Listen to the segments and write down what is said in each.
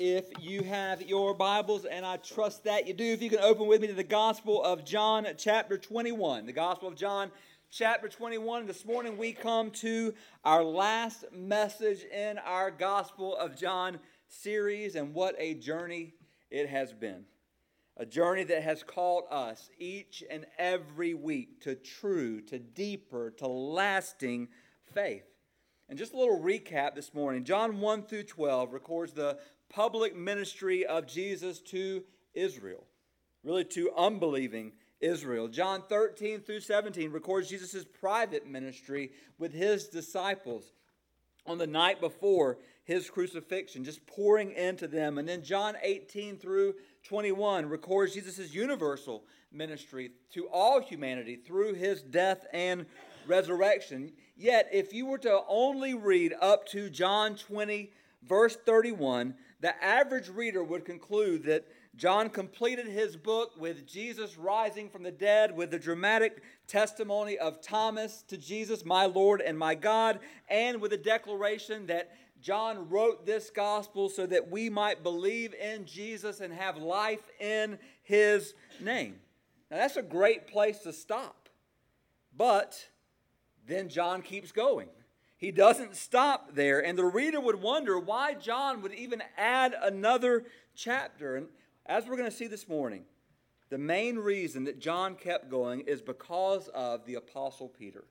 if you have your Bibles, and I trust that you do. If you can open with me to the Gospel of John, chapter 21. The Gospel of John, chapter 21. This morning we come to our last message in our Gospel of John series, and what a journey it has been. A journey that has called us each and every week to true, to deeper, to lasting faith. And just a little recap this morning John 1 through 12 records the public ministry of Jesus to Israel, really to unbelieving Israel. John 13 through 17 records Jesus' private ministry with his disciples on the night before his crucifixion, just pouring into them. And then John 18 through 21 records Jesus' universal ministry to all humanity through his death and resurrection. Yet, if you were to only read up to John 20, verse 31, the average reader would conclude that John completed his book with Jesus rising from the dead, with the dramatic testimony of Thomas to Jesus, my Lord and my God, and with a declaration that John wrote this gospel so that we might believe in Jesus and have life in his name. Now, that's a great place to stop. But then John keeps going. He doesn't stop there. And the reader would wonder why John would even add another chapter. And as we're going to see this morning, the main reason that John kept going is because of the Apostle Peter.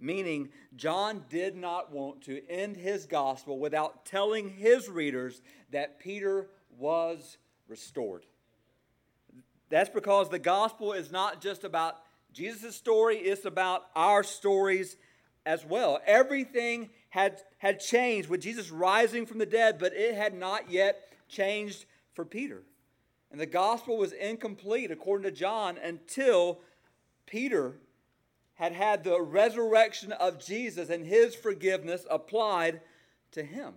Meaning, John did not want to end his gospel without telling his readers that Peter was restored. That's because the gospel is not just about Jesus' story, it's about our stories as well. Everything had, had changed with Jesus rising from the dead, but it had not yet changed for Peter. And the gospel was incomplete, according to John, until Peter had had the resurrection of Jesus and his forgiveness applied to him.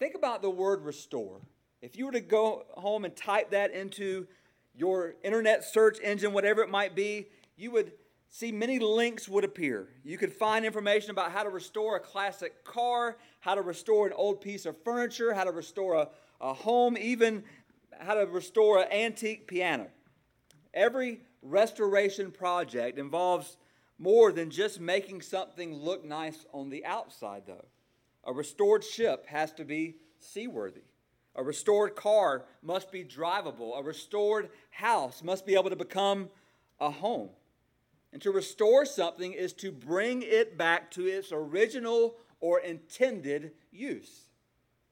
Think about the word restore. If you were to go home and type that into your internet search engine, whatever it might be, you would see many links would appear. You could find information about how to restore a classic car, how to restore an old piece of furniture, how to restore a, a home, even how to restore an antique piano. Every restoration project involves more than just making something look nice on the outside, though. A restored ship has to be seaworthy. A restored car must be drivable. A restored house must be able to become a home. And to restore something is to bring it back to its original or intended use.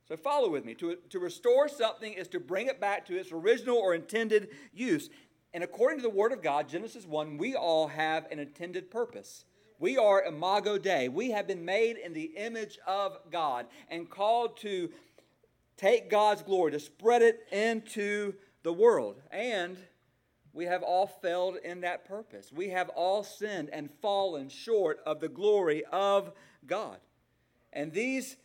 So follow with me. To, to restore something is to bring it back to its original or intended use. And according to the Word of God, Genesis 1, we all have an intended purpose. We are imago Dei. We have been made in the image of God and called to take God's glory, to spread it into the world. And we have all failed in that purpose. We have all sinned and fallen short of the glory of God. And these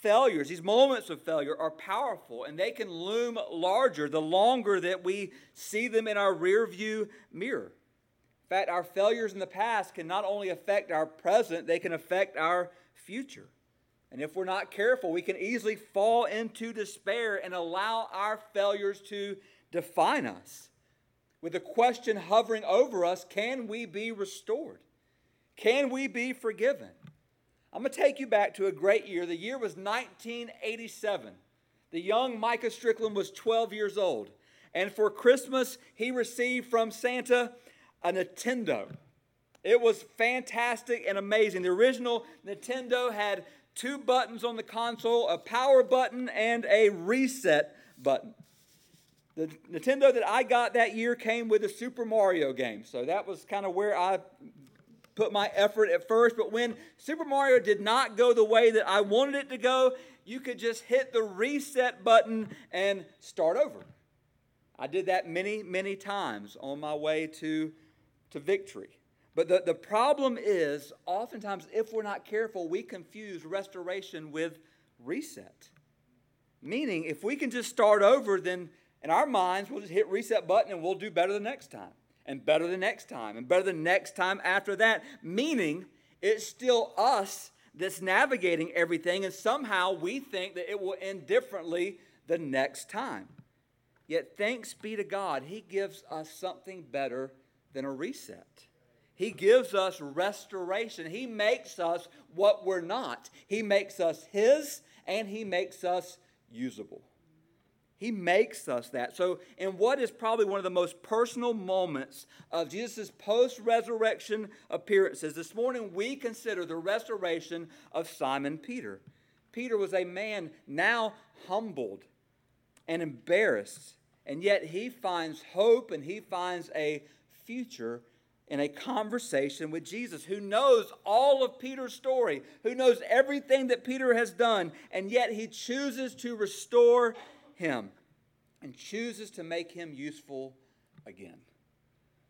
failures, these moments of failure, are powerful and they can loom larger the longer that we see them in our rear view mirror. In fact, our failures in the past can not only affect our present, they can affect our future. And if we're not careful, we can easily fall into despair and allow our failures to define us with the question hovering over us can we be restored? Can we be forgiven? I'm going to take you back to a great year. The year was 1987. The young Micah Strickland was 12 years old. And for Christmas, he received from Santa a Nintendo. It was fantastic and amazing. The original Nintendo had two buttons on the console a power button and a reset button. The Nintendo that I got that year came with a Super Mario game. So that was kind of where I put my effort at first. But when Super Mario did not go the way that I wanted it to go, you could just hit the reset button and start over. I did that many, many times on my way to, to victory. But the, the problem is, oftentimes, if we're not careful, we confuse restoration with reset. Meaning, if we can just start over, then in our minds, we'll just hit reset button and we'll do better the next time, and better the next time, and better the next time after that. Meaning, it's still us that's navigating everything, and somehow we think that it will end differently the next time. Yet, thanks be to God, He gives us something better than a reset. He gives us restoration. He makes us what we're not. He makes us His and He makes us usable. He makes us that. So, in what is probably one of the most personal moments of Jesus' post resurrection appearances, this morning we consider the restoration of Simon Peter. Peter was a man now humbled and embarrassed, and yet he finds hope and he finds a future in a conversation with Jesus, who knows all of Peter's story, who knows everything that Peter has done, and yet he chooses to restore him and chooses to make him useful again.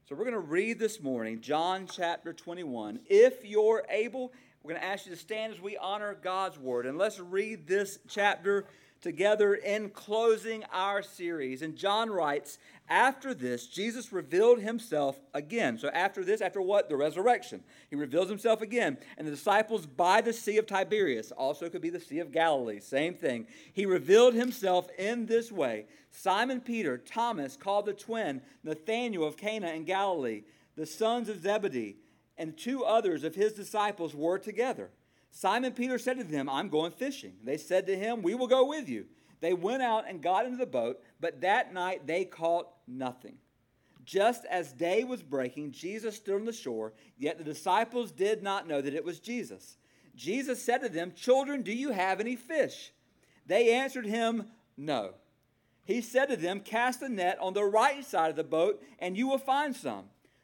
So we're going to read this morning John chapter 21. If you're able, we're going to ask you to stand as we honor God's word. And let's read this chapter together in closing our series. And John writes, after this, Jesus revealed himself again. So, after this, after what? The resurrection. He reveals himself again. And the disciples by the Sea of Tiberias, also could be the Sea of Galilee, same thing. He revealed himself in this way Simon Peter, Thomas, called the twin, Nathanael of Cana in Galilee, the sons of Zebedee, and two others of his disciples were together. Simon Peter said to them, I'm going fishing. They said to him, We will go with you. They went out and got into the boat, but that night they caught nothing. Just as day was breaking, Jesus stood on the shore, yet the disciples did not know that it was Jesus. Jesus said to them, Children, do you have any fish? They answered him, No. He said to them, Cast a net on the right side of the boat, and you will find some.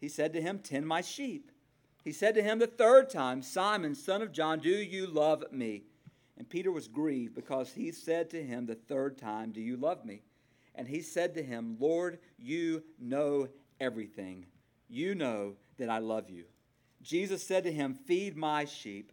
He said to him, Tend my sheep. He said to him the third time, Simon, son of John, do you love me? And Peter was grieved because he said to him the third time, Do you love me? And he said to him, Lord, you know everything. You know that I love you. Jesus said to him, Feed my sheep.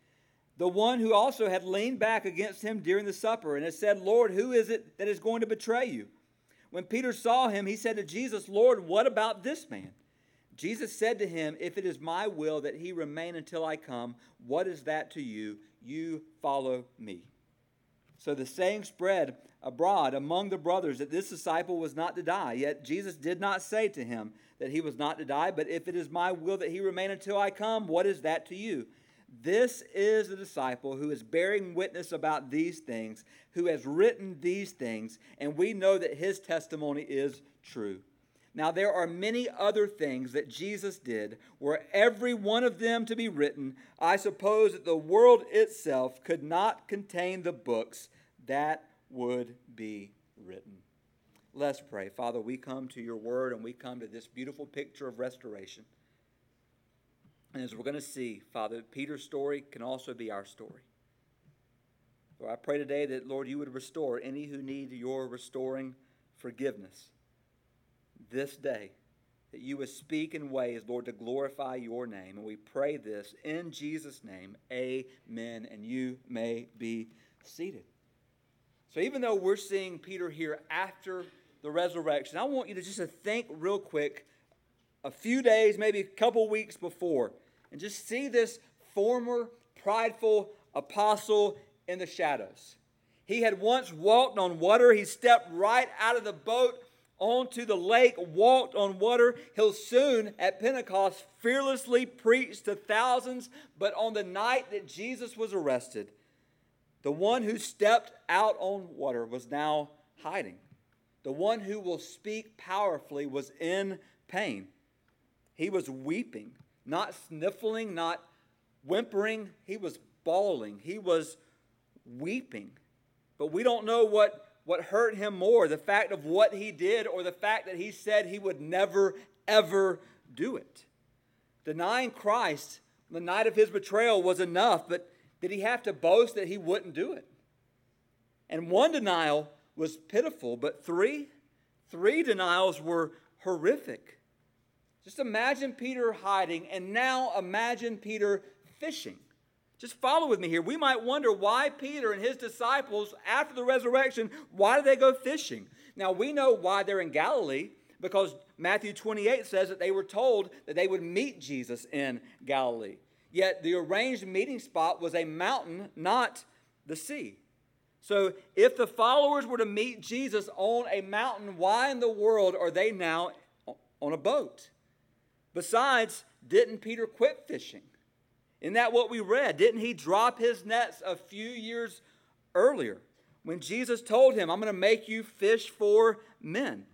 the one who also had leaned back against him during the supper and had said, Lord, who is it that is going to betray you? When Peter saw him, he said to Jesus, Lord, what about this man? Jesus said to him, If it is my will that he remain until I come, what is that to you? You follow me. So the saying spread abroad among the brothers that this disciple was not to die. Yet Jesus did not say to him that he was not to die, but if it is my will that he remain until I come, what is that to you? This is the disciple who is bearing witness about these things, who has written these things, and we know that his testimony is true. Now, there are many other things that Jesus did. Were every one of them to be written, I suppose that the world itself could not contain the books that would be written. Let's pray. Father, we come to your word and we come to this beautiful picture of restoration. And as we're going to see, Father, Peter's story can also be our story. Lord, I pray today that, Lord, you would restore any who need your restoring forgiveness this day, that you would speak in ways, Lord, to glorify your name. And we pray this in Jesus' name. Amen. And you may be seated. So even though we're seeing Peter here after the resurrection, I want you to just to think real quick a few days, maybe a couple weeks before, and just see this former prideful apostle in the shadows. He had once walked on water. He stepped right out of the boat onto the lake, walked on water. He'll soon, at Pentecost, fearlessly preach to thousands. But on the night that Jesus was arrested, the one who stepped out on water was now hiding. The one who will speak powerfully was in pain. He was weeping, not sniffling, not whimpering. He was bawling. He was weeping. But we don't know what, what hurt him more the fact of what he did or the fact that he said he would never, ever do it. Denying Christ the night of his betrayal was enough, but did he have to boast that he wouldn't do it? And one denial was pitiful, but three, three denials were horrific. Just imagine Peter hiding, and now imagine Peter fishing. Just follow with me here. We might wonder why Peter and his disciples, after the resurrection, why did they go fishing? Now, we know why they're in Galilee because Matthew 28 says that they were told that they would meet Jesus in Galilee. Yet the arranged meeting spot was a mountain, not the sea. So, if the followers were to meet Jesus on a mountain, why in the world are they now on a boat? Besides, didn't Peter quit fishing? Isn't that what we read? Didn't he drop his nets a few years earlier when Jesus told him, I'm going to make you fish for men?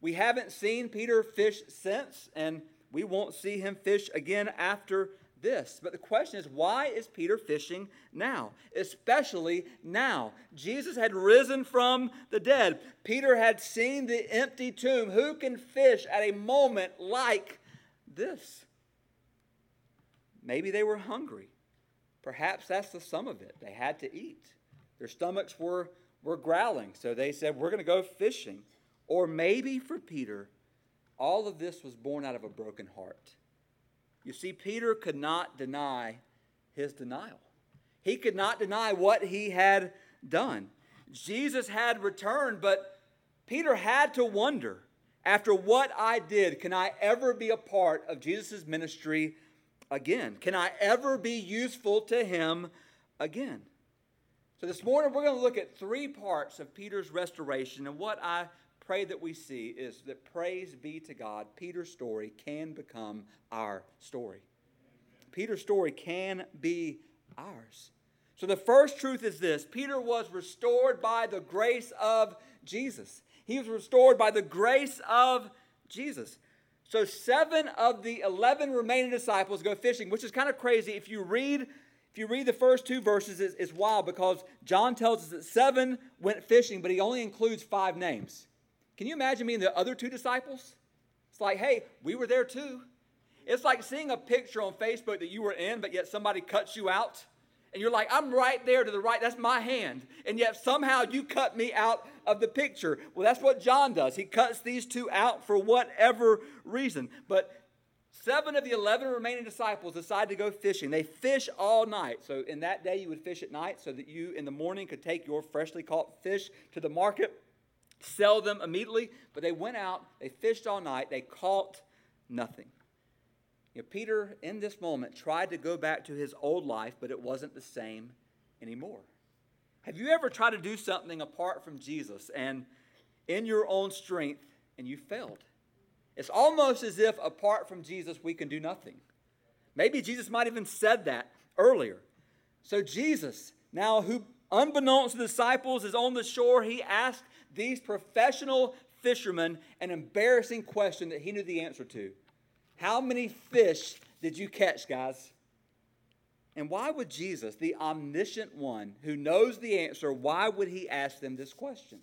We haven't seen Peter fish since, and we won't see him fish again after this. But the question is, why is Peter fishing now? Especially now. Jesus had risen from the dead. Peter had seen the empty tomb. Who can fish at a moment like this? Maybe they were hungry. Perhaps that's the sum of it. They had to eat. Their stomachs were, were growling, so they said, We're going to go fishing. Or maybe for Peter, all of this was born out of a broken heart. You see, Peter could not deny his denial. He could not deny what he had done. Jesus had returned, but Peter had to wonder after what I did, can I ever be a part of Jesus' ministry again? Can I ever be useful to him again? So this morning we're going to look at three parts of Peter's restoration, and what I pray that we see is that praise be to God, Peter's story can become our story. Peter's story can be ours. So the first truth is this Peter was restored by the grace of Jesus. He was restored by the grace of Jesus. So seven of the 11 remaining disciples go fishing, which is kind of crazy. If you read if you read the first two verses, it's, it's wild because John tells us that seven went fishing, but he only includes five names. Can you imagine being the other two disciples? It's like, hey, we were there too. It's like seeing a picture on Facebook that you were in, but yet somebody cuts you out. And you're like, I'm right there to the right. That's my hand. And yet somehow you cut me out of the picture. Well, that's what John does. He cuts these two out for whatever reason. But seven of the 11 remaining disciples decide to go fishing. They fish all night. So in that day, you would fish at night so that you in the morning could take your freshly caught fish to the market sell them immediately, but they went out, they fished all night, they caught nothing. You know, Peter, in this moment, tried to go back to his old life, but it wasn't the same anymore. Have you ever tried to do something apart from Jesus and in your own strength and you failed? It's almost as if apart from Jesus we can do nothing. Maybe Jesus might even said that earlier. So Jesus, now who unbeknownst to the disciples is on the shore, he asked these professional fishermen an embarrassing question that he knew the answer to. How many fish did you catch, guys? And why would Jesus, the omniscient one who knows the answer, why would he ask them this question?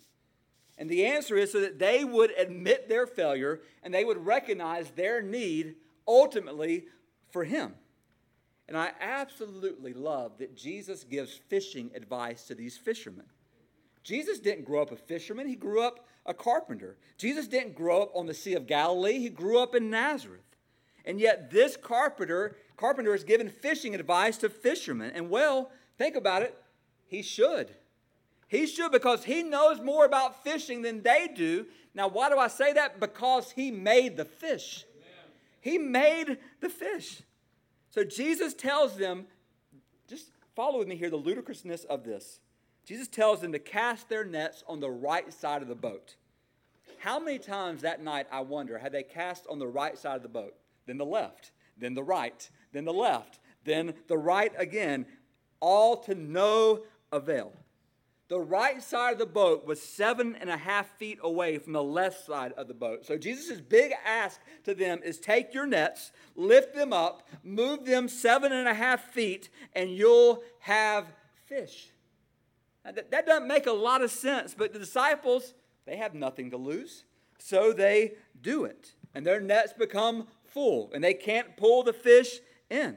And the answer is so that they would admit their failure and they would recognize their need ultimately for Him. And I absolutely love that Jesus gives fishing advice to these fishermen. Jesus didn't grow up a fisherman, he grew up a carpenter. Jesus didn't grow up on the Sea of Galilee, he grew up in Nazareth. And yet this carpenter, carpenter is giving fishing advice to fishermen. And well, think about it, he should. He should because he knows more about fishing than they do. Now, why do I say that? Because he made the fish. Amen. He made the fish. So Jesus tells them, just follow with me here, the ludicrousness of this. Jesus tells them to cast their nets on the right side of the boat. How many times that night, I wonder, had they cast on the right side of the boat, then the left, then the right, then the left, then the right again, all to no avail? The right side of the boat was seven and a half feet away from the left side of the boat. So Jesus' big ask to them is take your nets, lift them up, move them seven and a half feet, and you'll have fish. That, that doesn't make a lot of sense, but the disciples, they have nothing to lose. So they do it. And their nets become full, and they can't pull the fish in.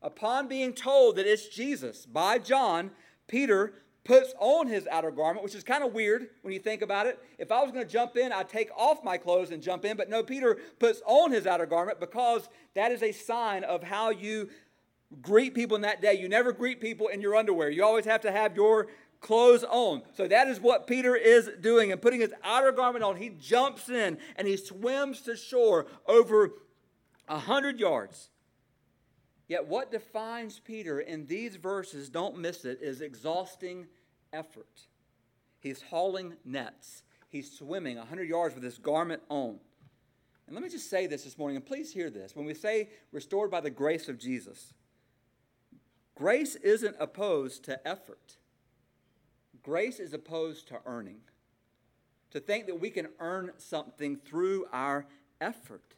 Upon being told that it's Jesus by John, Peter puts on his outer garment, which is kind of weird when you think about it. If I was going to jump in, I'd take off my clothes and jump in, but no, Peter puts on his outer garment because that is a sign of how you greet people in that day. You never greet people in your underwear, you always have to have your clothes on. So that is what Peter is doing and putting his outer garment on. He jumps in and he swims to shore over a hundred yards. Yet, what defines Peter in these verses, don't miss it, is exhausting effort. He's hauling nets, he's swimming 100 yards with his garment on. And let me just say this this morning, and please hear this. When we say restored by the grace of Jesus, grace isn't opposed to effort, grace is opposed to earning. To think that we can earn something through our effort.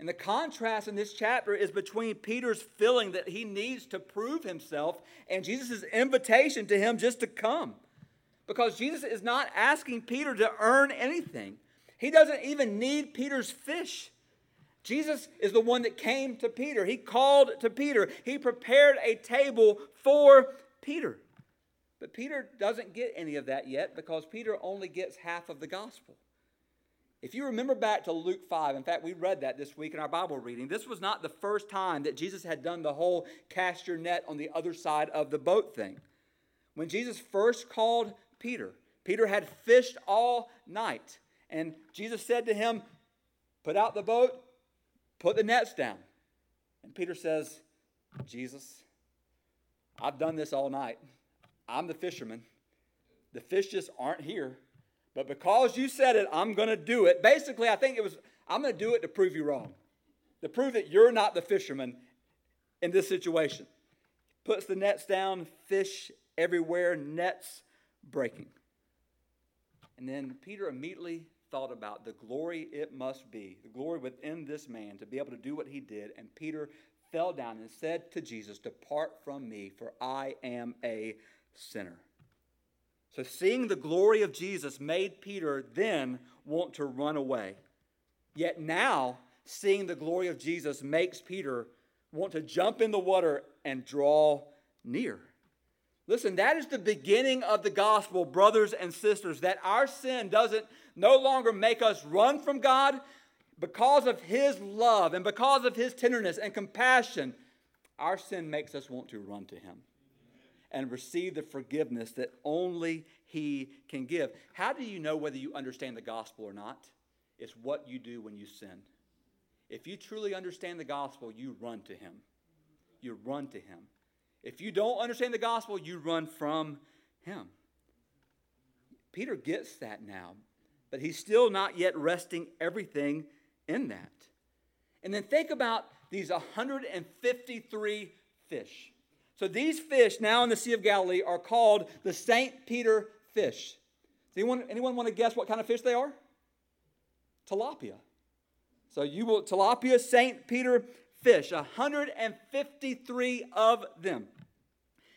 And the contrast in this chapter is between Peter's feeling that he needs to prove himself and Jesus' invitation to him just to come. Because Jesus is not asking Peter to earn anything, he doesn't even need Peter's fish. Jesus is the one that came to Peter. He called to Peter. He prepared a table for Peter. But Peter doesn't get any of that yet because Peter only gets half of the gospel. If you remember back to Luke 5, in fact, we read that this week in our Bible reading. This was not the first time that Jesus had done the whole cast your net on the other side of the boat thing. When Jesus first called Peter, Peter had fished all night. And Jesus said to him, Put out the boat, put the nets down. And Peter says, Jesus, I've done this all night. I'm the fisherman. The fish just aren't here. But because you said it, I'm going to do it. Basically, I think it was, I'm going to do it to prove you wrong, to prove that you're not the fisherman in this situation. Puts the nets down, fish everywhere, nets breaking. And then Peter immediately thought about the glory it must be, the glory within this man to be able to do what he did. And Peter fell down and said to Jesus, Depart from me, for I am a sinner. So, seeing the glory of Jesus made Peter then want to run away. Yet now, seeing the glory of Jesus makes Peter want to jump in the water and draw near. Listen, that is the beginning of the gospel, brothers and sisters, that our sin doesn't no longer make us run from God because of his love and because of his tenderness and compassion. Our sin makes us want to run to him and receive the forgiveness that only He can give. How do you know whether you understand the gospel or not? It's what you do when you sin. If you truly understand the gospel, you run to Him. You run to Him. If you don't understand the gospel, you run from Him. Peter gets that now, but he's still not yet resting everything in that. And then think about these 153 fish. So these fish now in the Sea of Galilee are called the St. Peter fish. Does anyone, anyone want to guess what kind of fish they are? Tilapia. So you will, tilapia, St. Peter fish, 153 of them.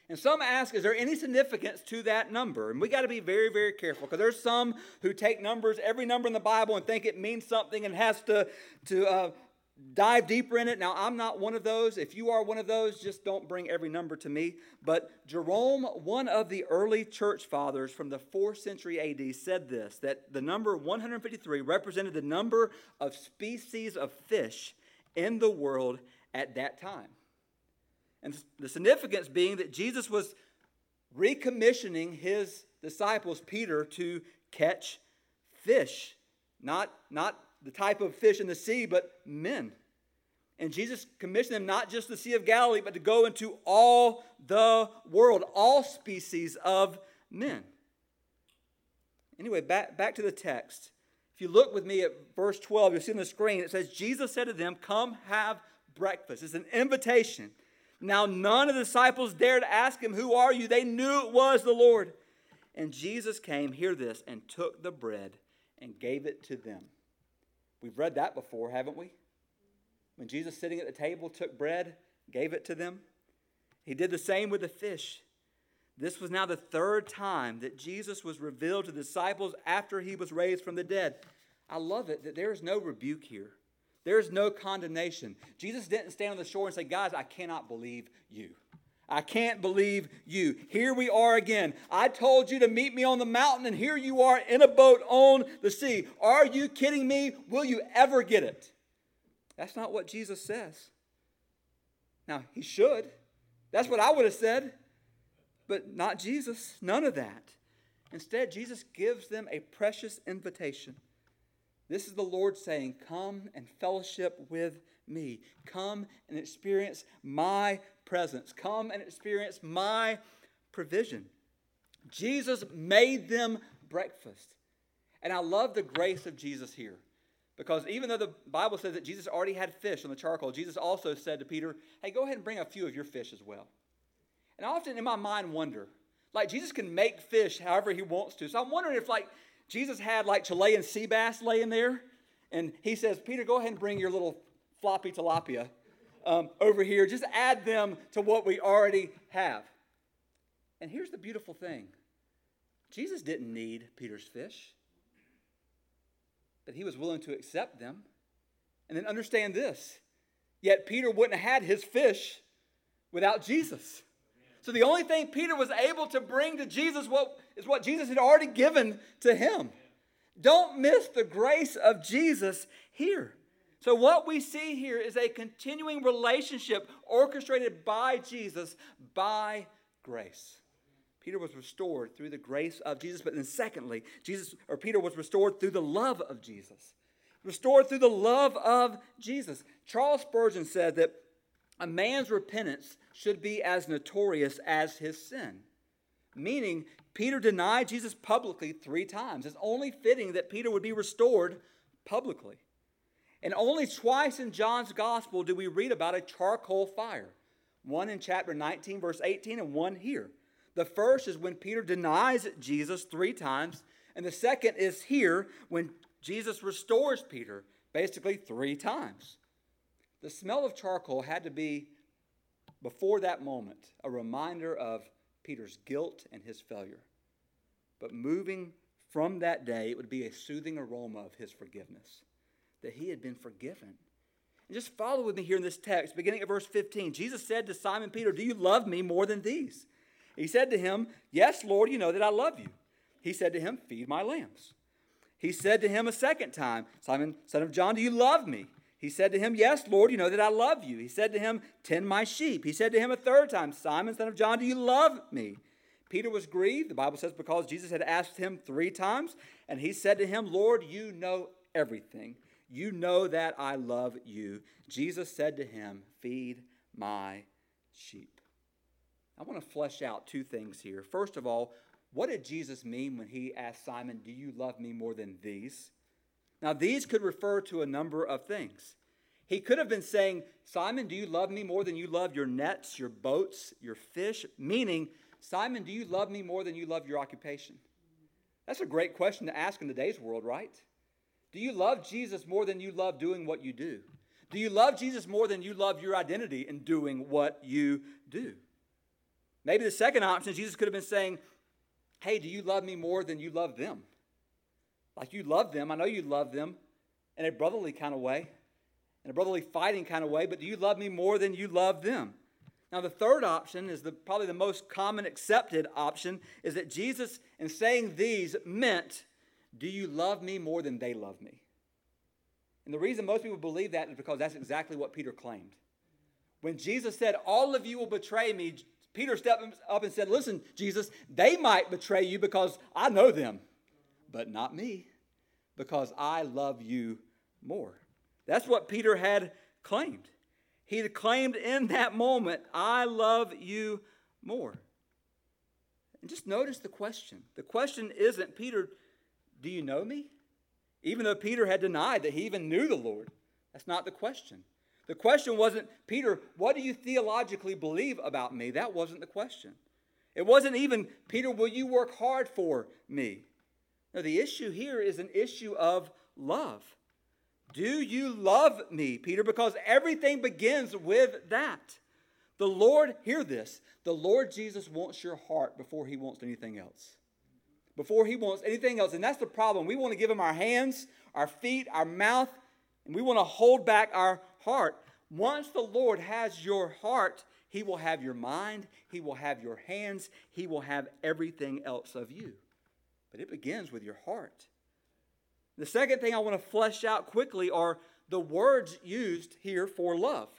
And some ask, is there any significance to that number? And we got to be very, very careful because there's some who take numbers, every number in the Bible, and think it means something and has to, to uh, dive deeper in it. Now, I'm not one of those. If you are one of those, just don't bring every number to me. But Jerome, one of the early church fathers from the 4th century AD, said this that the number 153 represented the number of species of fish in the world at that time. And the significance being that Jesus was recommissioning his disciples, Peter, to catch fish. Not, not the type of fish in the sea, but men. And Jesus commissioned them not just the Sea of Galilee, but to go into all the world, all species of men. Anyway, back, back to the text. If you look with me at verse 12, you'll see on the screen, it says, Jesus said to them, Come have breakfast. It's an invitation. Now, none of the disciples dared to ask him, Who are you? They knew it was the Lord. And Jesus came, hear this, and took the bread and gave it to them. We've read that before, haven't we? When Jesus, sitting at the table, took bread, gave it to them. He did the same with the fish. This was now the third time that Jesus was revealed to the disciples after he was raised from the dead. I love it that there is no rebuke here. There's no condemnation. Jesus didn't stand on the shore and say, Guys, I cannot believe you. I can't believe you. Here we are again. I told you to meet me on the mountain, and here you are in a boat on the sea. Are you kidding me? Will you ever get it? That's not what Jesus says. Now, he should. That's what I would have said. But not Jesus. None of that. Instead, Jesus gives them a precious invitation. This is the Lord saying, Come and fellowship with me. Come and experience my presence. Come and experience my provision. Jesus made them breakfast. And I love the grace of Jesus here. Because even though the Bible says that Jesus already had fish on the charcoal, Jesus also said to Peter, Hey, go ahead and bring a few of your fish as well. And I often in my mind wonder, like Jesus can make fish however he wants to. So I'm wondering if like Jesus had like Chilean sea bass laying there, and he says, Peter, go ahead and bring your little floppy tilapia um, over here. Just add them to what we already have. And here's the beautiful thing Jesus didn't need Peter's fish, but he was willing to accept them. And then understand this yet Peter wouldn't have had his fish without Jesus. So the only thing Peter was able to bring to Jesus what, is what Jesus had already given to him. Don't miss the grace of Jesus here. So, what we see here is a continuing relationship orchestrated by Jesus by grace. Peter was restored through the grace of Jesus, but then secondly, Jesus or Peter was restored through the love of Jesus. Restored through the love of Jesus. Charles Spurgeon said that a man's repentance should be as notorious as his sin. Meaning, Peter denied Jesus publicly three times. It's only fitting that Peter would be restored publicly. And only twice in John's gospel do we read about a charcoal fire one in chapter 19, verse 18, and one here. The first is when Peter denies Jesus three times, and the second is here when Jesus restores Peter basically three times. The smell of charcoal had to be, before that moment, a reminder of Peter's guilt and his failure. But moving from that day, it would be a soothing aroma of his forgiveness that he had been forgiven. And just follow with me here in this text, beginning at verse 15. Jesus said to Simon Peter, Do you love me more than these? He said to him, Yes, Lord, you know that I love you. He said to him, Feed my lambs. He said to him a second time, Simon, son of John, do you love me? He said to him, Yes, Lord, you know that I love you. He said to him, Tend my sheep. He said to him a third time, Simon, son of John, do you love me? Peter was grieved, the Bible says, because Jesus had asked him three times, and he said to him, Lord, you know everything. You know that I love you. Jesus said to him, Feed my sheep. I want to flesh out two things here. First of all, what did Jesus mean when he asked Simon, Do you love me more than these? Now, these could refer to a number of things. He could have been saying, Simon, do you love me more than you love your nets, your boats, your fish? Meaning, Simon, do you love me more than you love your occupation? That's a great question to ask in today's world, right? Do you love Jesus more than you love doing what you do? Do you love Jesus more than you love your identity in doing what you do? Maybe the second option, Jesus could have been saying, Hey, do you love me more than you love them? Like you love them. I know you love them in a brotherly kind of way, in a brotherly fighting kind of way, but do you love me more than you love them? Now, the third option is the, probably the most common accepted option is that Jesus, in saying these, meant, Do you love me more than they love me? And the reason most people believe that is because that's exactly what Peter claimed. When Jesus said, All of you will betray me, Peter stepped up and said, Listen, Jesus, they might betray you because I know them, but not me, because I love you more. That's what Peter had claimed. He had claimed in that moment, I love you more. And just notice the question. The question isn't, Peter, do you know me? Even though Peter had denied that he even knew the Lord. That's not the question. The question wasn't, Peter, what do you theologically believe about me? That wasn't the question. It wasn't even, Peter, will you work hard for me? No, the issue here is an issue of love. Do you love me, Peter? Because everything begins with that. The Lord, hear this, the Lord Jesus wants your heart before he wants anything else. Before he wants anything else. And that's the problem. We want to give him our hands, our feet, our mouth, and we want to hold back our heart. Once the Lord has your heart, He will have your mind, He will have your hands, He will have everything else of you. But it begins with your heart. The second thing I want to flesh out quickly are the words used here for love.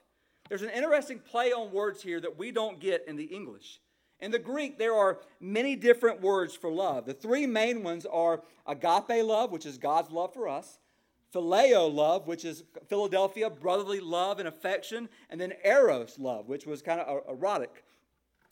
There's an interesting play on words here that we don't get in the English. In the Greek, there are many different words for love. The three main ones are agape love, which is God's love for us, phileo love, which is Philadelphia, brotherly love and affection, and then eros love, which was kind of er, erotic.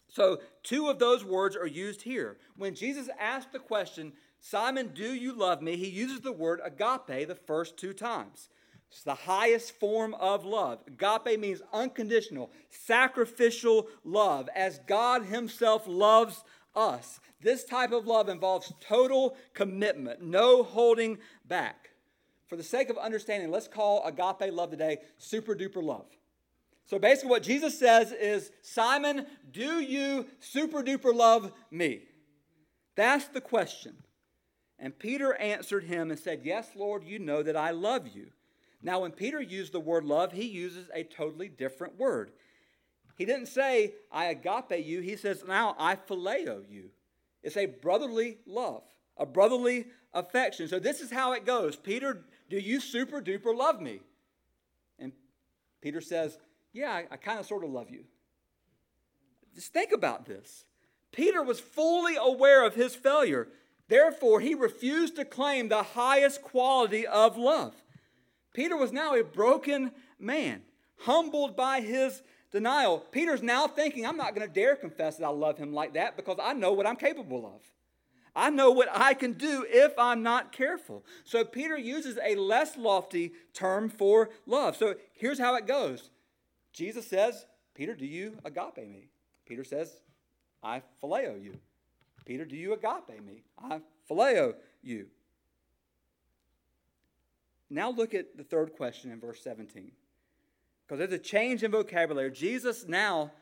So, two of those words are used here. When Jesus asked the question, Simon, do you love me? He uses the word agape the first two times. It's the highest form of love. Agape means unconditional, sacrificial love, as God Himself loves us. This type of love involves total commitment, no holding back for the sake of understanding, let's call agape love today super duper love. So basically, what Jesus says is Simon, do you super duper love me? That's the question. And Peter answered him and said, Yes, Lord, you know that I love you. Now, when Peter used the word love, he uses a totally different word. He didn't say, I agape you. He says, Now I phileo you. It's a brotherly love, a brotherly affection. So this is how it goes. Peter do you super duper love me? And Peter says, Yeah, I, I kind of sort of love you. Just think about this. Peter was fully aware of his failure. Therefore, he refused to claim the highest quality of love. Peter was now a broken man, humbled by his denial. Peter's now thinking, I'm not going to dare confess that I love him like that because I know what I'm capable of. I know what I can do if I'm not careful. So Peter uses a less lofty term for love. So here's how it goes Jesus says, Peter, do you agape me? Peter says, I phileo you. Peter, do you agape me? I phileo you. Now look at the third question in verse 17. Because there's a change in vocabulary. Jesus now,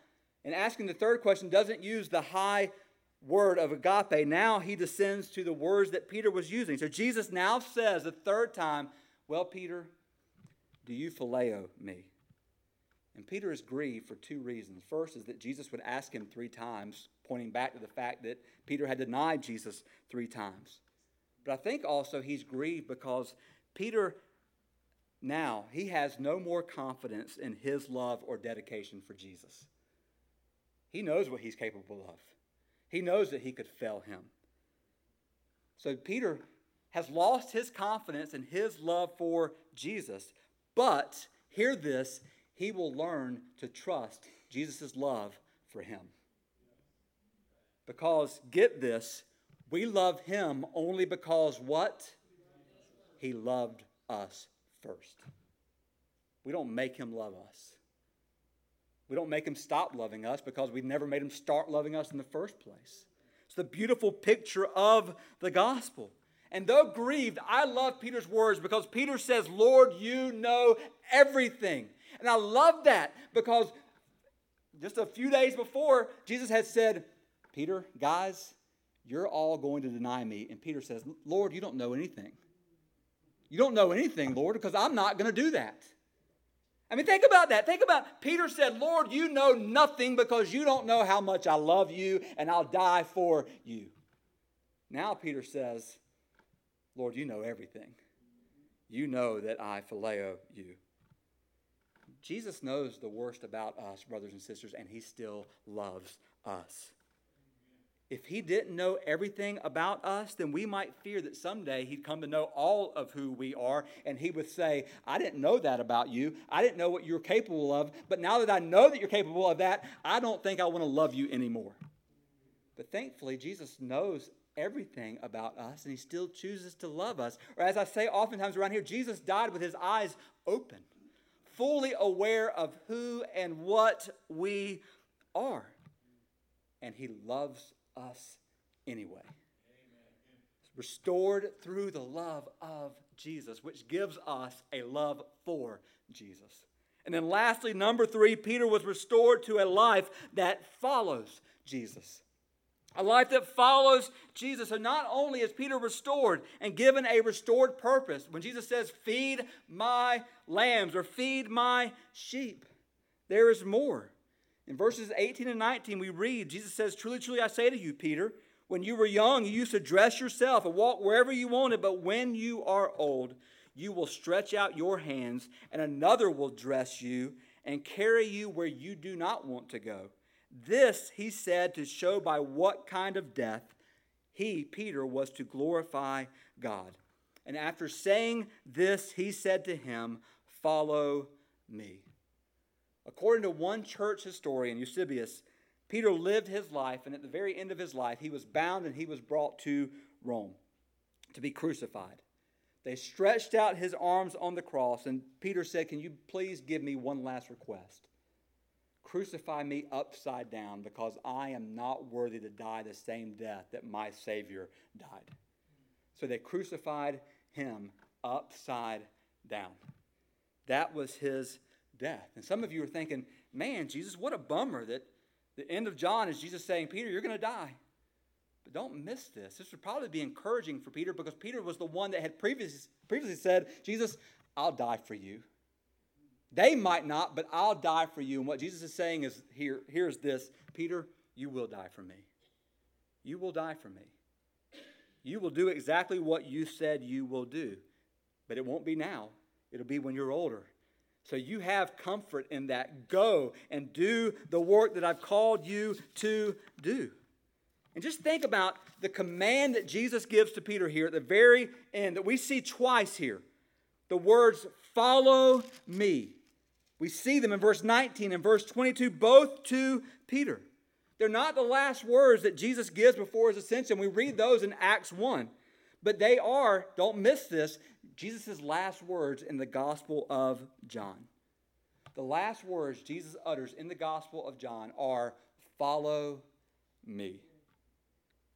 in asking the third question, doesn't use the high word of agape, now he descends to the words that Peter was using. So Jesus now says the third time, Well, Peter, do you phileo me? And Peter is grieved for two reasons. First is that Jesus would ask him three times, pointing back to the fact that Peter had denied Jesus three times. But I think also he's grieved because Peter now he has no more confidence in his love or dedication for Jesus. He knows what he's capable of. He knows that he could fail him. So Peter has lost his confidence in his love for Jesus, but hear this, he will learn to trust Jesus' love for him. Because, get this, we love him only because what? He loved us first. We don't make him love us. We don't make him stop loving us because we've never made him start loving us in the first place. It's the beautiful picture of the gospel. And though grieved, I love Peter's words because Peter says, Lord, you know everything. And I love that because just a few days before, Jesus had said, Peter, guys, you're all going to deny me. And Peter says, Lord, you don't know anything. You don't know anything, Lord, because I'm not going to do that. I mean, think about that. Think about Peter said, Lord, you know nothing because you don't know how much I love you and I'll die for you. Now Peter says, Lord, you know everything. You know that I phileo you. Jesus knows the worst about us, brothers and sisters, and he still loves us. If he didn't know everything about us, then we might fear that someday he'd come to know all of who we are, and he would say, I didn't know that about you. I didn't know what you're capable of, but now that I know that you're capable of that, I don't think I want to love you anymore. But thankfully, Jesus knows everything about us, and he still chooses to love us. Or as I say oftentimes around here, Jesus died with his eyes open, fully aware of who and what we are. And he loves us anyway. Restored through the love of Jesus, which gives us a love for Jesus. And then lastly, number three, Peter was restored to a life that follows Jesus. A life that follows Jesus. So not only is Peter restored and given a restored purpose, when Jesus says, Feed my lambs or feed my sheep, there is more. In verses 18 and 19, we read, Jesus says, Truly, truly, I say to you, Peter, when you were young, you used to dress yourself and walk wherever you wanted, but when you are old, you will stretch out your hands, and another will dress you and carry you where you do not want to go. This he said to show by what kind of death he, Peter, was to glorify God. And after saying this, he said to him, Follow me. According to one church historian, Eusebius, Peter lived his life, and at the very end of his life, he was bound and he was brought to Rome to be crucified. They stretched out his arms on the cross, and Peter said, Can you please give me one last request? Crucify me upside down because I am not worthy to die the same death that my Savior died. So they crucified him upside down. That was his death. And some of you are thinking, man, Jesus, what a bummer that the end of John is Jesus saying, Peter, you're going to die. But don't miss this. This would probably be encouraging for Peter because Peter was the one that had previously, previously said, Jesus, I'll die for you. They might not, but I'll die for you. And what Jesus is saying is here, here's this Peter, you will die for me. You will die for me. You will do exactly what you said you will do. But it won't be now, it'll be when you're older. So you have comfort in that. Go and do the work that I've called you to do. And just think about the command that Jesus gives to Peter here at the very end that we see twice here. The words, follow me. We see them in verse 19 and verse 22, both to Peter. They're not the last words that Jesus gives before his ascension. We read those in Acts 1. But they are, don't miss this, Jesus' last words in the Gospel of John. The last words Jesus utters in the Gospel of John are, Follow me.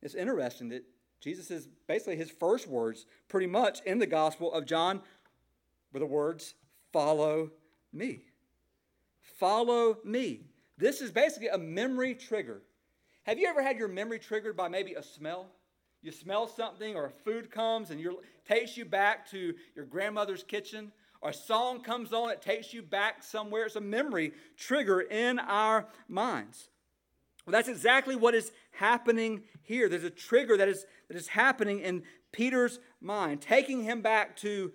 It's interesting that Jesus is basically his first words, pretty much in the Gospel of John, were the words, Follow me. Follow me. This is basically a memory trigger. Have you ever had your memory triggered by maybe a smell? You smell something, or food comes and you takes you back to your grandmother's kitchen, or a song comes on, it takes you back somewhere. It's a memory trigger in our minds. Well, that's exactly what is happening here. There's a trigger that is, that is happening in Peter's mind, taking him back to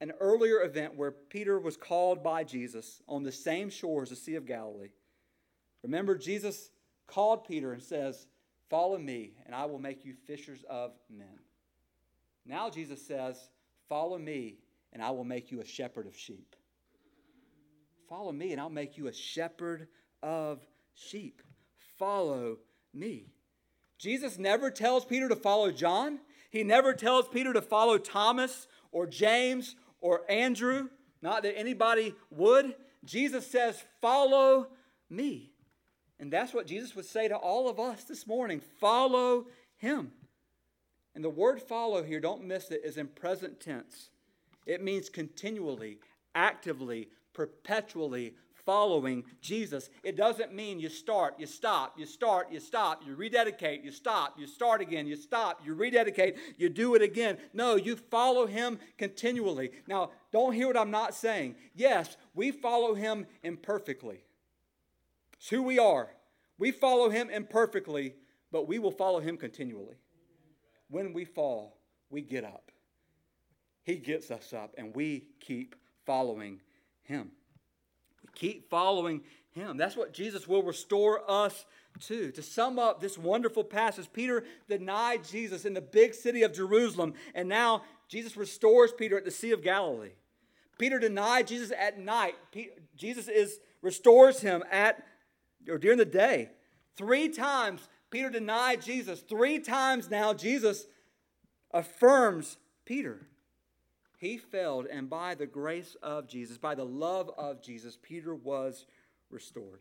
an earlier event where Peter was called by Jesus on the same shores, the Sea of Galilee. Remember, Jesus called Peter and says, Follow me, and I will make you fishers of men. Now Jesus says, Follow me, and I will make you a shepherd of sheep. Follow me, and I'll make you a shepherd of sheep. Follow me. Jesus never tells Peter to follow John. He never tells Peter to follow Thomas or James or Andrew, not that anybody would. Jesus says, Follow me. And that's what Jesus would say to all of us this morning follow him. And the word follow here, don't miss it, is in present tense. It means continually, actively, perpetually following Jesus. It doesn't mean you start, you stop, you start, you stop, you rededicate, you stop, you start again, you stop, you rededicate, you do it again. No, you follow him continually. Now, don't hear what I'm not saying. Yes, we follow him imperfectly. It's who we are. We follow him imperfectly, but we will follow him continually. When we fall, we get up. He gets us up, and we keep following him. We keep following him. That's what Jesus will restore us to. To sum up this wonderful passage, Peter denied Jesus in the big city of Jerusalem, and now Jesus restores Peter at the Sea of Galilee. Peter denied Jesus at night. Jesus is restores him at or during the day. Three times Peter denied Jesus. Three times now Jesus affirms Peter. He failed, and by the grace of Jesus, by the love of Jesus, Peter was restored.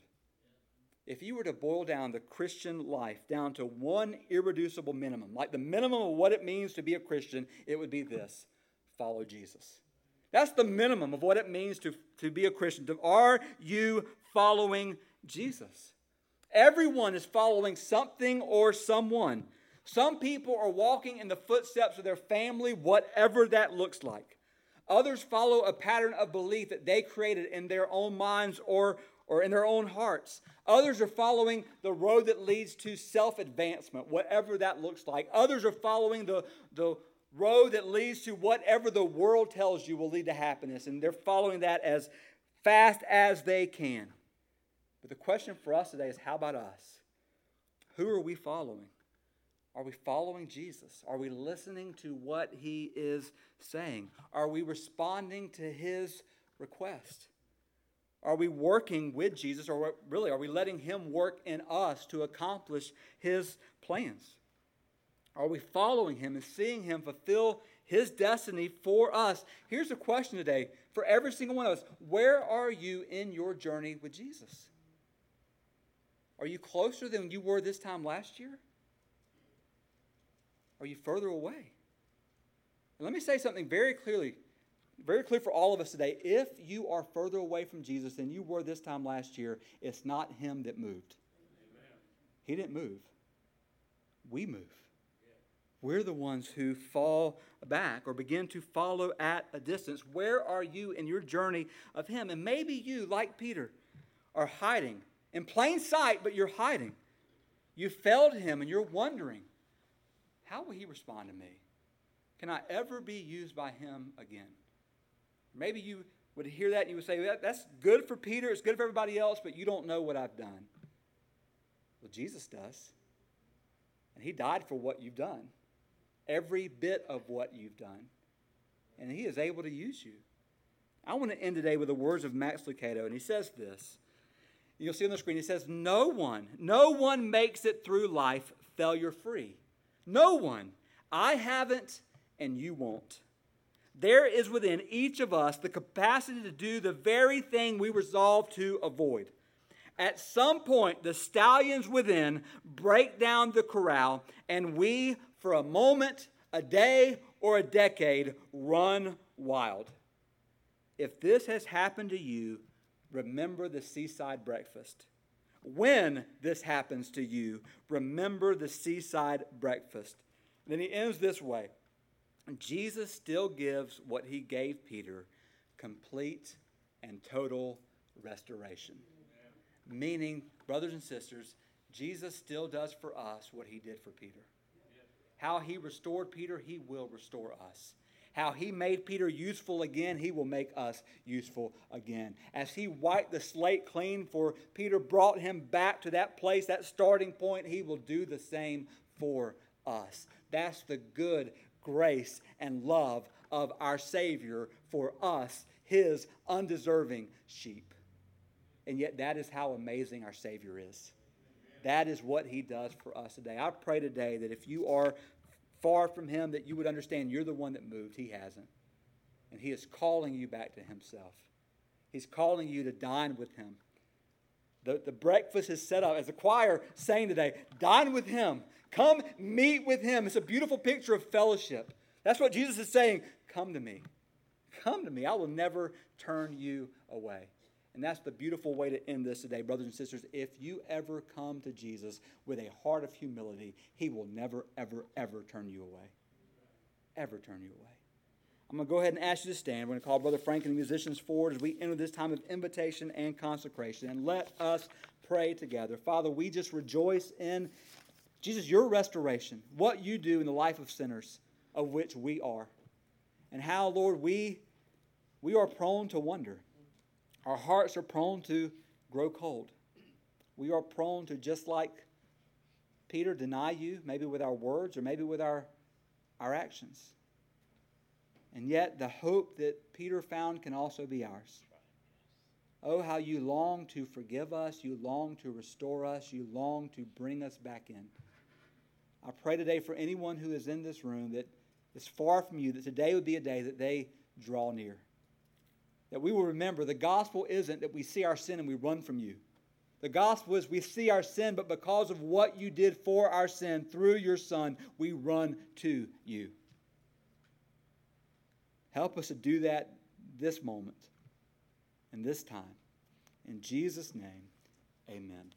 If you were to boil down the Christian life down to one irreducible minimum, like the minimum of what it means to be a Christian, it would be this follow Jesus. That's the minimum of what it means to, to be a Christian. Are you following Jesus? Everyone is following something or someone. Some people are walking in the footsteps of their family, whatever that looks like. Others follow a pattern of belief that they created in their own minds or, or in their own hearts. Others are following the road that leads to self advancement, whatever that looks like. Others are following the, the road that leads to whatever the world tells you will lead to happiness, and they're following that as fast as they can. But the question for us today is how about us? Who are we following? Are we following Jesus? Are we listening to what he is saying? Are we responding to his request? Are we working with Jesus, or really, are we letting him work in us to accomplish his plans? Are we following him and seeing him fulfill his destiny for us? Here's a question today for every single one of us Where are you in your journey with Jesus? Are you closer than you were this time last year? Are you further away? And let me say something very clearly, very clear for all of us today. If you are further away from Jesus than you were this time last year, it's not Him that moved. Amen. He didn't move. We move. We're the ones who fall back or begin to follow at a distance. Where are you in your journey of Him? And maybe you, like Peter, are hiding in plain sight, but you're hiding. You failed him and you're wondering, how will he respond to me? Can I ever be used by him again? Maybe you would hear that and you would say, that, That's good for Peter, it's good for everybody else, but you don't know what I've done. Well, Jesus does. And he died for what you've done, every bit of what you've done. And he is able to use you. I want to end today with the words of Max Lucado, and he says this You'll see on the screen, he says, No one, no one makes it through life failure free. No one. I haven't, and you won't. There is within each of us the capacity to do the very thing we resolve to avoid. At some point, the stallions within break down the corral, and we, for a moment, a day, or a decade, run wild. If this has happened to you, remember the seaside breakfast. When this happens to you, remember the seaside breakfast. then he ends this way Jesus still gives what he gave Peter complete and total restoration. Meaning, brothers and sisters, Jesus still does for us what he did for Peter. How he restored Peter, he will restore us. How he made Peter useful again, he will make us useful again. As he wiped the slate clean for Peter, brought him back to that place, that starting point, he will do the same for us. That's the good grace and love of our Savior for us, his undeserving sheep. And yet, that is how amazing our Savior is. That is what he does for us today. I pray today that if you are far from Him that you would understand you're the one that moved. He hasn't. And He is calling you back to Himself. He's calling you to dine with Him. The, the breakfast is set up as a choir saying today, dine with Him. Come meet with Him. It's a beautiful picture of fellowship. That's what Jesus is saying. Come to me. Come to me. I will never turn you away. And that's the beautiful way to end this today, brothers and sisters. If you ever come to Jesus with a heart of humility, he will never, ever, ever turn you away. Ever turn you away. I'm going to go ahead and ask you to stand. We're going to call Brother Frank and the musicians forward as we enter this time of invitation and consecration. And let us pray together. Father, we just rejoice in Jesus, your restoration, what you do in the life of sinners, of which we are. And how, Lord, we, we are prone to wonder our hearts are prone to grow cold. We are prone to, just like Peter, deny you, maybe with our words or maybe with our, our actions. And yet, the hope that Peter found can also be ours. Oh, how you long to forgive us, you long to restore us, you long to bring us back in. I pray today for anyone who is in this room that is far from you, that today would be a day that they draw near that we will remember the gospel isn't that we see our sin and we run from you. The gospel is we see our sin, but because of what you did for our sin through your Son, we run to you. Help us to do that this moment and this time. In Jesus' name, amen.